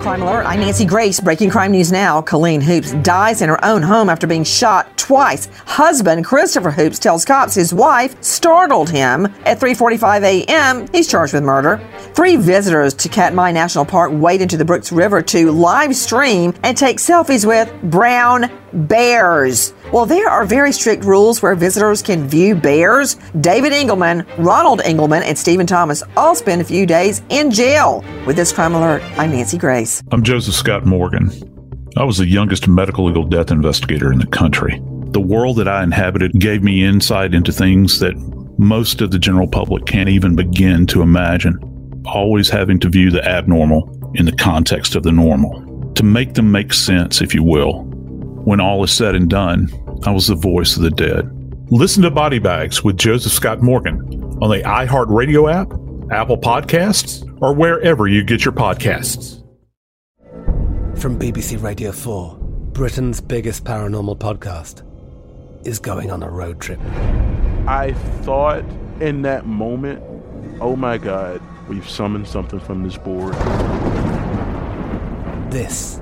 Crime Alert, I'm Nancy Grace. Breaking crime news now. Colleen Hoops dies in her own home after being shot twice. Husband Christopher Hoops tells cops his wife startled him. At 3.45 a.m., he's charged with murder. Three visitors to Katmai National Park wade into the Brooks River to live stream and take selfies with brown bears. Well, there are very strict rules where visitors can view bears. David Engelman, Ronald Engelman, and Stephen Thomas all spend a few days in jail. With this crime alert, I'm Nancy Grace. I'm Joseph Scott Morgan. I was the youngest medical legal death investigator in the country. The world that I inhabited gave me insight into things that most of the general public can't even begin to imagine. Always having to view the abnormal in the context of the normal, to make them make sense, if you will. When all is said and done, I was the voice of the dead. Listen to Body Bags with Joseph Scott Morgan on the iHeartRadio app, Apple Podcasts, or wherever you get your podcasts. From BBC Radio 4, Britain's biggest paranormal podcast is going on a road trip. I thought in that moment, oh my God, we've summoned something from this board. This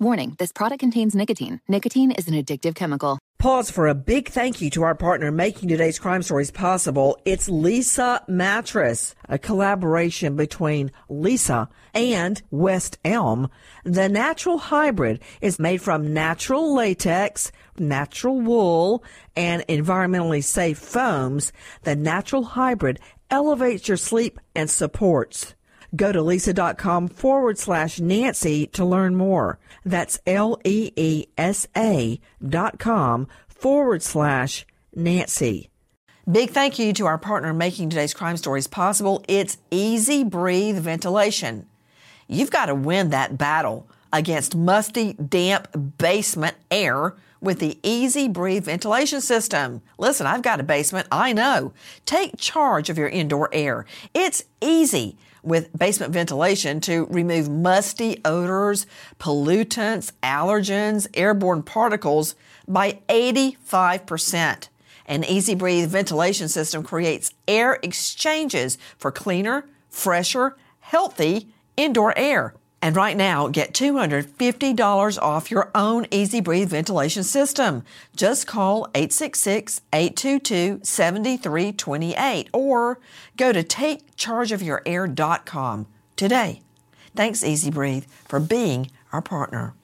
Warning this product contains nicotine. Nicotine is an addictive chemical. Pause for a big thank you to our partner making today's crime stories possible. It's Leesa Mattress, a collaboration between Leesa and West Elm. The natural hybrid is made from natural latex, natural wool, and environmentally safe foams. The natural hybrid elevates your sleep and supports. Go to leesa.com forward slash Nancy to learn more. That's L E E S A dot com forward slash Nancy. Big thank you to our partner making today's crime stories possible. It's Easy Breathe Ventilation. You've got to win that battle against musty, damp basement air with the Easy Breathe ventilation system. Listen, I've got a basement, I know. Take charge of your indoor air. It's easy with basement ventilation to remove musty odors, pollutants, allergens, airborne particles by 85%. An Easy Breathe ventilation system creates air exchanges for cleaner, fresher, healthy indoor air. And right now, get $250 off your own Easy Breathe ventilation system. Just call 866-822-7328 or go to takechargeofyourair.com today. Thanks Easy Breathe for being our partner.